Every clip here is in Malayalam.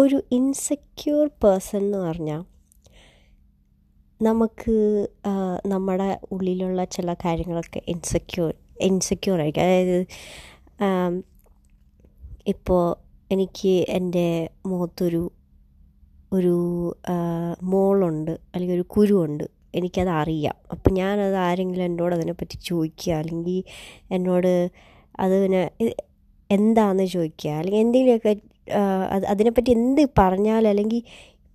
ഒരു ഇൻസെക്യൂർ പേഴ്സൺ എന്ന് പറഞ്ഞാൽ നമുക്ക് നമ്മുടെ ഉള്ളിലുള്ള ചില കാര്യങ്ങളൊക്കെ ഇൻസെക്യൂർ ഇൻസെക്യൂർ ആയിരിക്കും. അതായത് ഇപ്പോൾ എനിക്ക് എന്റെ മുഖത്തൊരു ഒരു മോളുണ്ട് അല്ലെങ്കിൽ ഒരു കുരുവുണ്ട് എനിക്കത് അറിയാം. അപ്പം ഞാനത് ആരെങ്കിലും എന്നോട് അതിനെപ്പറ്റി ചോദിക്കുക അല്ലെങ്കിൽ എന്നോട് അതിനെ എന്താണെന്ന് ചോദിക്കുക അല്ലെങ്കിൽ എന്തെങ്കിലുമൊക്കെ അതിനെപ്പറ്റി എന്ത് പറഞ്ഞാൽ അല്ലെങ്കിൽ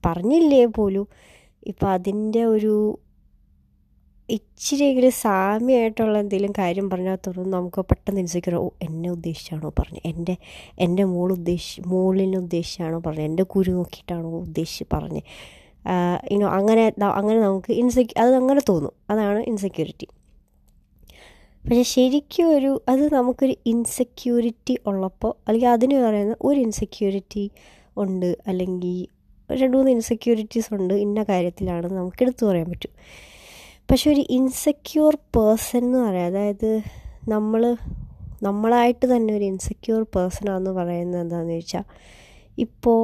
പറഞ്ഞില്ലേ പോലും. ഇപ്പം അതിന്റെ ഒരു ഇച്ചിരിയെങ്കിലും സാമ്യമായിട്ടുള്ള എന്തെങ്കിലും കാര്യം പറഞ്ഞാൽ തുടർന്ന് നമുക്ക് പെട്ടെന്ന് ഇൻസെക്യൂർ ഓ എന്നെ ഉദ്ദേശിച്ചാണോ പറഞ്ഞു എന്റെ എന്റെ മോൾ ഉദ്ദേശി മോളിനെ ഉദ്ദേശിച്ചാണോ പറഞ്ഞു എന്റെ കുരു നോക്കിയിട്ടാണോ ഉദ്ദേശിച്ച് പറഞ്ഞ്. ഇനോ അങ്ങനെ അങ്ങനെ നമുക്ക് ഇൻസെക്യൂ അത് അങ്ങനെ തോന്നും. അതാണ് ഇൻസെക്യൂരിറ്റി. പക്ഷെ ശരിക്കും ഒരു അത് നമുക്കൊരു ഇൻസെക്യൂരിറ്റി ഉള്ളപ്പോൾ അല്ലെങ്കിൽ അതിന് പറയുന്ന ഒരു ഇൻസെക്യൂരിറ്റി ഉണ്ട് അല്ലെങ്കിൽ രണ്ട് മൂന്ന് ഇൻസെക്യൂരിറ്റീസ് ഉണ്ട് ഇന്ന കാര്യത്തിലാണ് നമുക്ക് എടുത്തു പറയാൻ പറ്റും. പക്ഷെ ഒരു ഇൻസെക്യൂർ പേഴ്സൺ എന്ന് പറയാം അതായത് നമ്മൾ നമ്മളായിട്ട് തന്നെ ഒരു ഇൻസെക്യൂർ പേഴ്സണാന്ന് പറയുന്നത് എന്താണെന്ന് ചോദിച്ചാൽ ഇപ്പോൾ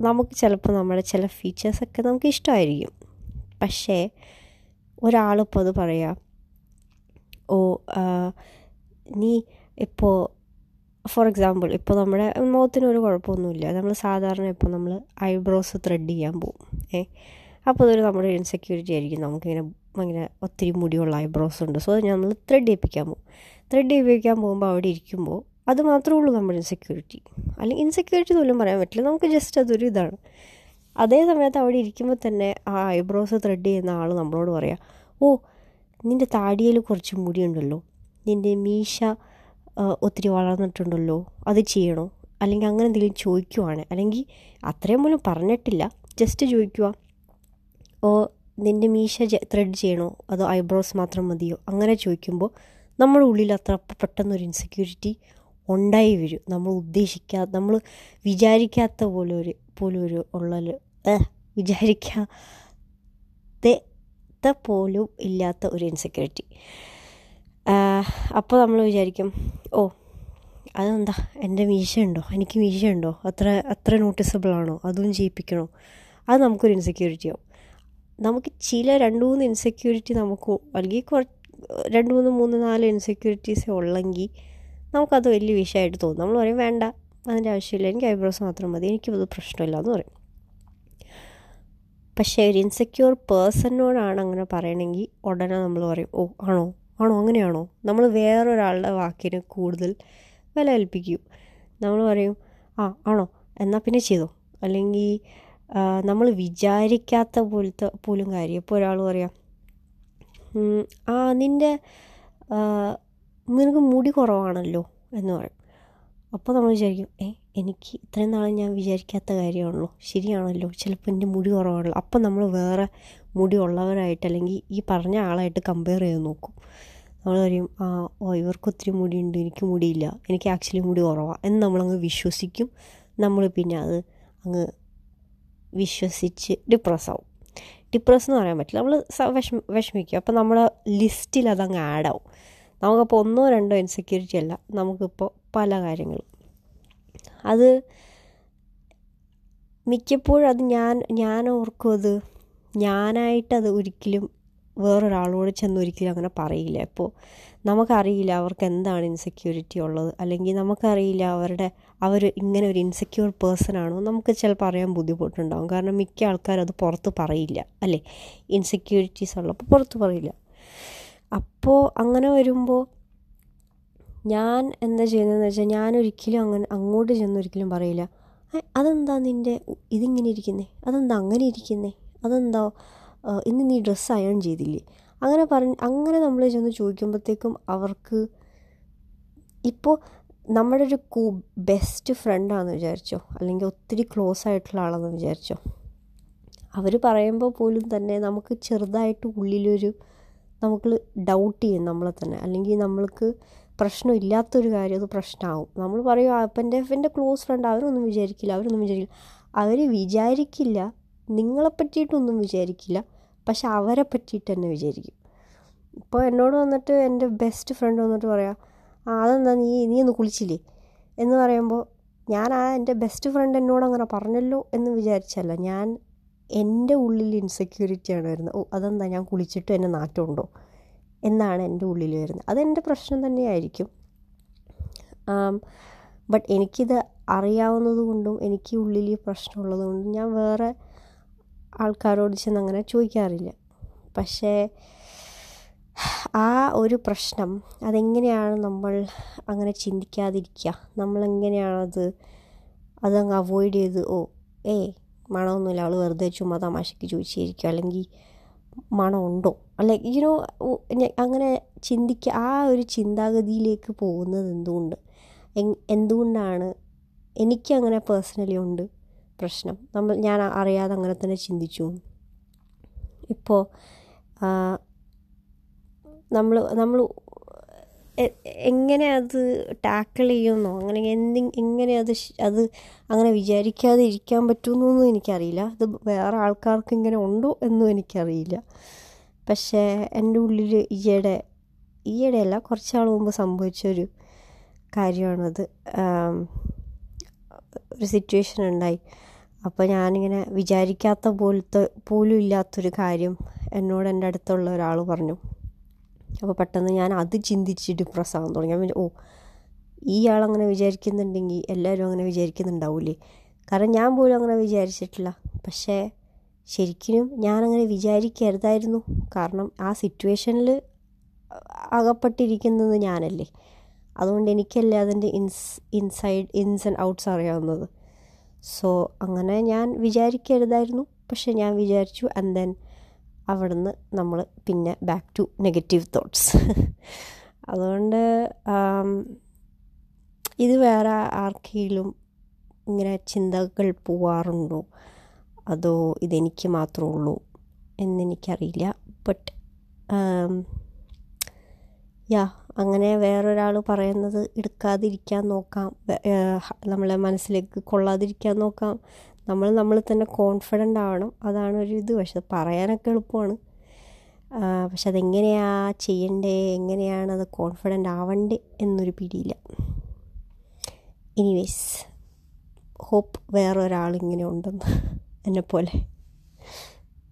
നമുക്ക് ചിലപ്പോൾ നമ്മുടെ ചില ഫീച്ചേഴ്സൊക്കെ നമുക്ക് ഇഷ്ടമായിരിക്കും. പക്ഷേ ഒരാളിപ്പോൾ അത് പറയാം ഓ നീ ഇപ്പോൾ ഫോർ എക്സാമ്പിൾ ഇപ്പോൾ നമ്മുടെ മുഖത്തിന് ഒരു കുഴപ്പമൊന്നുമില്ല. നമ്മൾ സാധാരണ ഇപ്പോൾ നമ്മൾ ഐബ്രോസ് ത്രെഡ് ചെയ്യാൻ പോകും ഏ? അപ്പോൾ അതൊരു നമ്മുടെ ഇൻസെക്യൂരിറ്റി ആയിരിക്കും. നമുക്കിങ്ങനെ ഇങ്ങനെ ഒത്തിരി മുടിയുള്ള ഐബ്രോസ് ഉണ്ട്. സോ അത് നമ്മൾ ത്രെഡ് ചെയ്യിപ്പിക്കാൻ പോകും ത്രെഡ് ചെയ്യിപ്പിക്കാൻ പോകുമ്പോൾ അവിടെ ഇരിക്കുമ്പോൾ അത് മാത്രമേ ഉള്ളൂ നമ്മുടെ ഇൻസെക്യൂരിറ്റി അല്ലെങ്കിൽ ഇൻസെക്യൂരിറ്റി പോലും പറയാൻ പറ്റില്ല. നമുക്ക് ജസ്റ്റ് അതൊരു ഇതാണ്. അതേ സമയത്ത് അവിടെ ഇരിക്കുമ്പോൾ തന്നെ ആ ഐബ്രോസ് ത്രെഡ് ചെയ്യുന്ന ആൾ നമ്മളോട് പറയാം ഓ നിന്റെ താടിയിൽ കുറച്ച് മുടിയുണ്ടല്ലോ. നിന്റെ മീശ ഒത്തിരി വളർന്നിട്ടുണ്ടല്ലോ. അത് ചെയ്യണോ? അല്ലെങ്കിൽ അങ്ങനെ എന്തെങ്കിലും ചോദിക്കുവാണ്. അല്ലെങ്കിൽ അത്രയും പോലും പറഞ്ഞിട്ടില്ല. ജസ്റ്റ് ചോദിക്കുക ഓ നിന്റെ മീശ ത്രെഡ് ചെയ്യണോ? അതോ ഐബ്രോസ് മാത്രം മതിയോ? അങ്ങനെ ചോദിക്കുമ്പോൾ നമ്മുടെ ഉള്ളിൽ അത്ര പെട്ടെന്നൊരു ഇൻസെക്യൂരിറ്റി ഉണ്ടായി വരും. നമ്മൾ ഉദ്ദേശിക്കാത്ത നമ്മൾ വിചാരിക്കാത്ത പോലെ ഒരു പോലൊരു ഒരു ഉള്ളൊരു വിചാരിക്കാത്ത പോലും ഇല്ലാത്ത ഒരു ഇൻസെക്യൂരിറ്റി അപ്പോൾ നമ്മൾ വിചാരിക്കും ഓ അതെന്താ എന്റെ മീശ ഉണ്ടോ എനിക്ക് മീശ ഉണ്ടോ അത്ര അത്ര നോട്ടീസബിൾ ആണോ? അതും ചെയ്യിപ്പിക്കണോ? അത് നമുക്കൊരു ഇൻസെക്യൂരിറ്റി ആവും. നമുക്ക് ചില രണ്ട് മൂന്ന് ഇൻസെക്യൂരിറ്റി നമുക്ക് അല്ലെങ്കിൽ കുറച്ച് രണ്ട് മൂന്ന് മൂന്ന് നാല് ഇൻസെക്യൂരിറ്റീസ് ഉള്ളെങ്കിൽ നമുക്കത് വലിയ വിഷയമായിട്ട് തോന്നും. നമ്മൾ പറയും വേണ്ട അതിന്റെ ആവശ്യമില്ല. എനിക്ക് ഐബ്രോസ് മാത്രം മതി. എനിക്കത് പ്രശ്നമില്ല എന്ന് പറയും. പക്ഷേ ഒരു ഇൻസെക്യൂർ പേഴ്സണിനോടാണ് അങ്ങനെ പറയണമെങ്കിൽ ഉടനെ നമ്മൾ പറയും ഓ ആണോ? ആണോ? അങ്ങനെയാണോ? നമ്മൾ വേറൊരാളുടെ വാക്കിന് കൂടുതൽ വില കൽപ്പിക്കും. നമ്മൾ പറയും ആ ആണോ? എന്നാൽ പിന്നെ ചെയ്തോ. അല്ലെങ്കിൽ നമ്മൾ വിചാരിക്കാത്ത പോലത്തെ പോലും കാര്യം. ഇപ്പോൾ ഒരാൾ പറയാം ആ നിന്റെ നിനക്ക് മുടി കുറവാണല്ലോ? എന്ന് പറയും. അപ്പോൾ നമ്മൾ വിചാരിക്കും ഏ എനിക്ക് ഇത്രയും നാളും ഞാൻ വിചാരിക്കാത്ത കാര്യമാണല്ലോ. ശരിയാണല്ലോ. ചിലപ്പോൾ എന്റെ മുടി കുറവാണല്ലോ. അപ്പം നമ്മൾ വേറെ മുടി ഉള്ളവരായിട്ട് അല്ലെങ്കിൽ ഈ പറഞ്ഞ ആളായിട്ട് കമ്പയർ ചെയ്ത് നോക്കും. നമ്മൾ പറയും ആ ഓ ഇവർക്ക് ഒത്തിരി മുടിയുണ്ട്. എനിക്ക് മുടിയില്ല. എനിക്ക് ആക്ച്വലി മുടി കുറവാണ് എന്ന് നമ്മളങ്ങ് വിശ്വസിക്കും. നമ്മൾ പിന്നെ അത് അങ്ങ് വിശ്വസിച്ച് ഡിപ്രസ് ആവും. ഡിപ്രസ് എന്ന് പറയാൻ പറ്റില്ല. നമ്മൾ വിഷമ വിഷമിക്കും. അപ്പോൾ നമ്മുടെ ലിസ്റ്റിൽ അതങ്ങ് ആഡാവും നമുക്കപ്പോൾ ഒന്നോ രണ്ടോ ഇൻസെക്യൂരിറ്റി അല്ല. നമുക്കിപ്പോൾ പല കാര്യങ്ങളും. അത് മിക്കപ്പോഴും അത് ഞാൻ ഞാൻ ഓർക്കും അത്. ഞാനായിട്ടത് ഒരിക്കലും വേറൊരാളോട് ചെന്ന് ഒരിക്കലും അങ്ങനെ പറയില്ല. ഇപ്പോൾ നമുക്കറിയില്ല അവർക്ക് എന്താണ് ഇൻസെക്യൂരിറ്റി ഉള്ളത്. അല്ലെങ്കിൽ നമുക്കറിയില്ല അവരുടെ അവർ ഇങ്ങനെ ഒരു ഇൻസെക്യൂർ പേഴ്സൺ ആണോ. നമുക്ക് ചിലപ്പോൾ അറിയാൻ ബുദ്ധിമുട്ടുണ്ടാകും കാരണം മിക്ക ആൾക്കാരും അത് പുറത്ത് പറയില്ല. അല്ലേ? ഇൻസെക്യൂരിറ്റീസ് ഉള്ളപ്പോൾ പുറത്ത് പറയില്ല. അപ്പോൾ അങ്ങനെ വരുമ്പോൾ ഞാൻ എന്താ ചെയ്യുന്നതെന്ന് വെച്ചാൽ ഞാൻ ഒരിക്കലും അങ്ങനെ അങ്ങോട്ട് ചെന്നൊരിക്കലും പറയില്ല. "ഏ, അതെന്താ നിന്റെ ഇതിങ്ങനെ ഇരിക്കുന്നേ? അതെന്താ അങ്ങനെ ഇരിക്കുന്നേ? അതെന്താ ഇന്ന് നീ ഡ്രസ്സ് അയൺ ചെയ്തില്ലേ? അങ്ങനെ പറഞ്ഞ് അങ്ങനെ നമ്മൾ ചെന്ന് ചോദിക്കുമ്പോഴത്തേക്കും അവർക്ക് ഇപ്പോൾ നമ്മുടെ ഒരു കൂ ബെസ്റ്റ് ഫ്രണ്ടാണെന്ന് വിചാരിച്ചോ? അല്ലെങ്കിൽ ഒത്തിരി ക്ലോസ് ആയിട്ടുള്ള ആളെന്ന് വിചാരിച്ചോ? അവർ പറയുമ്പോൾ പോലും തന്നെ നമുക്ക് ചെറുതായിട്ട് ഉള്ളിലൊരു നമുക്ക് ഡൗട്ട് ചെയ്യും നമ്മളെ തന്നെ. അല്ലെങ്കിൽ നമ്മൾക്ക് പ്രശ്നമില്ലാത്തൊരു കാര്യം അത് പ്രശ്നമാവും. നമ്മൾ പറയും അപ്പം എന്റെ എന്റെ ക്ലോസ് ഫ്രണ്ട് അവരൊന്നും വിചാരിക്കില്ല അവരൊന്നും വിചാരിക്കില്ല. അവർ വിചാരിക്കില്ല നിങ്ങളെ പറ്റിയിട്ടൊന്നും വിചാരിക്കില്ല പക്ഷെ അവരെ പറ്റിയിട്ട് തന്നെ വിചാരിക്കും. ഇപ്പോൾ എന്നോട് വന്നിട്ട് എന്റെ ബെസ്റ്റ് ഫ്രണ്ട് വന്നിട്ട് പറയാം ആ അതെന്താ നീ നീ ഒന്ന് കുളിച്ചില്ലേ? എന്ന് പറയുമ്പോൾ ഞാൻ ആ എന്റെ ബെസ്റ്റ് ഫ്രണ്ട് എന്നോട് അങ്ങനെ പറഞ്ഞല്ലോ എന്ന് വിചാരിച്ചല്ല ഞാൻ എന്റെ ഉള്ളിൽ ഇൻസെക്യൂരിറ്റിയാണ് വരുന്നത് ഓ അതെന്താ ഞാൻ കുളിച്ചിട്ട് എന്നെ നാറ്റമുണ്ടോ? എന്നാണ് എന്റെ ഉള്ളിൽ വരുന്നത്. അതെന്റെ പ്രശ്നം തന്നെയായിരിക്കും. ബട്ട് എനിക്കിത് അറിയാവുന്നത് കൊണ്ടും എനിക്ക് ഉള്ളിൽ ഈ പ്രശ്നമുള്ളത് കൊണ്ടും ഞാൻ വേറെ ആൾക്കാരോട് ചെന്ന് അങ്ങനെ ചോദിക്കാറില്ല. പക്ഷേ ആ ഒരു പ്രശ്നം അതെങ്ങനെയാണ് നമ്മൾ അങ്ങനെ ചിന്തിക്കാതിരിക്കുക? നമ്മളെങ്ങനെയാണത് അതങ്ങ് അവോയ്ഡ് ചെയ്ത് ഓ ഏ മണമൊന്നുമില്ല അവൾ വെറുതെ ചുമ്മാ തമാശയ്ക്ക് ചോദിച്ചിരിക്കുക അല്ലെങ്കിൽ മണമുണ്ടോ? അല്ലെ ഇനോ അങ്ങനെ ചിന്തിക്കുക ആ ഒരു ചിന്താഗതിയിലേക്ക് പോകുന്നത് എന്തുകൊണ്ട്? എന്തുകൊണ്ടാണ് എനിക്ക് അങ്ങനെ പേഴ്സണലി ഉണ്ട് പ്രശ്നം? നമ്മൾ ഞാൻ അറിയാതെ അങ്ങനെ തന്നെ ചിന്തിച്ചു. ഇപ്പോൾ നമ്മൾ നമ്മൾ എങ്ങനെ അത് ടാക്കിൾ ചെയ്യുമെന്നോ അങ്ങനെ എന്തി എങ്ങനെ അത് അത് അങ്ങനെ വിചാരിക്കാതെ ഇരിക്കാൻ പറ്റുമെന്നൊന്നും എനിക്കറിയില്ല. അത് വേറെ ആൾക്കാർക്ക് ഇങ്ങനെ ഉണ്ടോ എന്നും എനിക്കറിയില്ല. പക്ഷേ എന്റെ ഉള്ളിൽ ഈയിടെ ഈയിടെയല്ല കുറച്ച് നാൾ മുമ്പ് സംഭവിച്ചൊരു കാര്യമാണത്. ഒരു സിറ്റുവേഷൻ ഉണ്ടായി. അപ്പോൾ ഞാനിങ്ങനെ വിചാരിക്കാത്ത പോലത്തെ പോലും ഇല്ലാത്തൊരു കാര്യം എന്നോട് എന്റെ അടുത്തുള്ള ഒരാൾ പറഞ്ഞു. അപ്പോൾ പെട്ടെന്ന് ഞാൻ അത് ചിന്തിച്ച് ഡിപ്രസ് ആകാൻ തുടങ്ങി ഞാൻ ഓ ഈ ആളങ്ങനെ വിചാരിക്കുന്നുണ്ടെങ്കിൽ എല്ലാവരും അങ്ങനെ വിചാരിക്കുന്നുണ്ടാവില്ലേ കാരണം ഞാൻ പോലും അങ്ങനെ വിചാരിച്ചിട്ടില്ല. പക്ഷേ ശരിക്കും ഞാനങ്ങനെ വിചാരിക്കരുതായിരുന്നു. കാരണം ആ സിറ്റുവേഷനിൽ അകപ്പെട്ടിരിക്കുന്നത് ഞാനല്ലേ. അതുകൊണ്ട് എനിക്കല്ലേ അതിന്റെ ins inside ins and outs അറിയാവുന്നത്. സോ അങ്ങനെ ഞാൻ വിചാരിക്കരുതായിരുന്നു. പക്ഷെ ഞാൻ വിചാരിച്ചു ആൻഡ് ദെൻ അവിടുന്ന് നമ്മൾ പിന്നെ ബാക്ക് ടു നെഗറ്റീവ് തോട്ട്സ് അതുകൊണ്ട് ഇത് വേറെ ആർക്കെങ്കിലും ഇങ്ങനെ ചിന്തകൾ പോവാറുണ്ടോ? അതോ ഇതെനിക്ക് മാത്രമേ ഉള്ളൂ എന്നെനിക്കറിയില്ല. ബട്ട് യാ അങ്ങനെ വേറൊരാൾ പറയുന്നത് എടുക്കാതിരിക്കാൻ നോക്കാം. നമ്മളെ മനസ്സിലേക്ക് കൊള്ളാതിരിക്കാൻ നോക്കാം. നമ്മൾ നമ്മൾ തന്നെ കോൺഫിഡന്റ് ആവണം. അതാണ് ഒരു ഇത്. പക്ഷെ പറയാനൊക്കെ എളുപ്പമാണ്. പക്ഷെ അതെങ്ങനെയാ ചെയ്യണ്ടേ? എങ്ങനെയാണ് അത് കോൺഫിഡന്റ് ആവണ്ടേ എന്നൊരു പിടിയില്ല. എനിവേസ് ഹോപ്പ് വേറൊരാളിങ്ങനെ ഉണ്ടെന്ന്. എന്നെപ്പോലെ.